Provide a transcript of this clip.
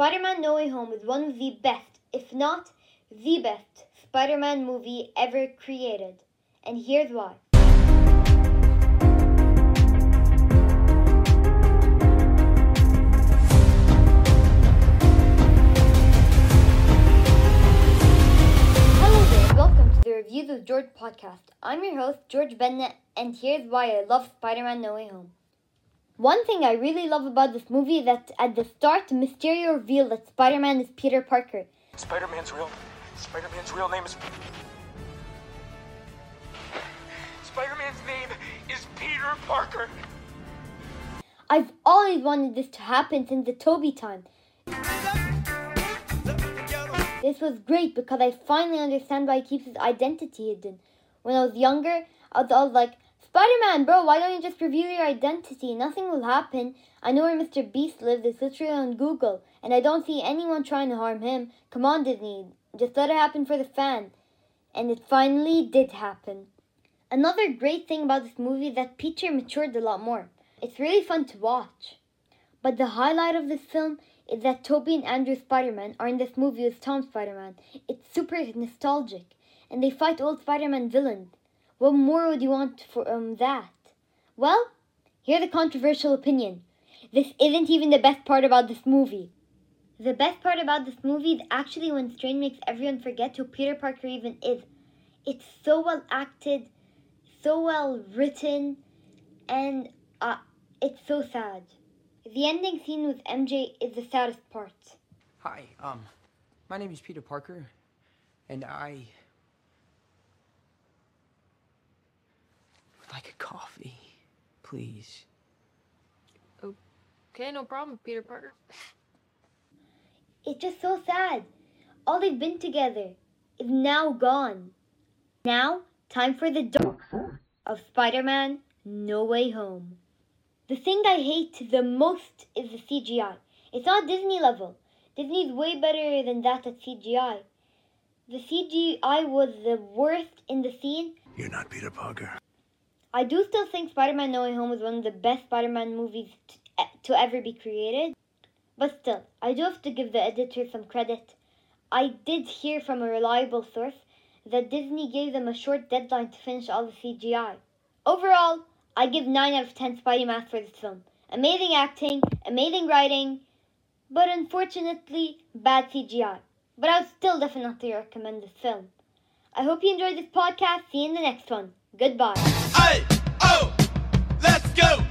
Spider Man No Way Home is one of the best, if not the best, Spider Man movie ever created. And here's why. Hello there, welcome to the Reviews with George podcast. I'm your host, George Bennett, and here's why I love Spider Man No Way Home. One thing I really love about this movie is that at the start, Mysterio revealed that Spider Man is Peter Parker. Spider Man's real. Spider Man's real name is. Spider Man's name is Peter Parker. I've always wanted this to happen since the Tobey time. This was great because I finally understand why he keeps his identity hidden. When I was younger, I was always like, Spider Man, bro, why don't you just reveal your identity? Nothing will happen. I know where Mr. Beast lives, it's literally on Google, and I don't see anyone trying to harm him. Come on, Disney, just let it happen for the fan. And it finally did happen. Another great thing about this movie is that Peter matured a lot more. It's really fun to watch. But the highlight of this film is that Tobey and Andrew Spider Man are in this movie as Tom Spider Man. It's super nostalgic, and they fight old Spider Man villains. What more would you want for um, that? Well, here's a controversial opinion. This isn't even the best part about this movie. The best part about this movie is actually when Strange makes everyone forget who Peter Parker even is. It's so well acted, so well written, and uh, it's so sad. The ending scene with MJ is the saddest part. Hi, um, my name is Peter Parker, and I like a coffee, please. Okay, no problem, Peter Parker. It's just so sad. All they've been together is now gone. Now, time for the dark side of Spider Man No Way Home. The thing I hate the most is the CGI. It's not Disney level. Disney's way better than that at CGI. The CGI was the worst in the scene. You're not Peter Parker. I do still think Spider Man No Way Home is one of the best Spider Man movies t- to ever be created. But still, I do have to give the editor some credit. I did hear from a reliable source that Disney gave them a short deadline to finish all the CGI. Overall, I give 9 out of 10 Spidey masks for this film. Amazing acting, amazing writing, but unfortunately, bad CGI. But I would still definitely recommend this film. I hope you enjoyed this podcast. See you in the next one. Goodbye. Hey, oh, let's go.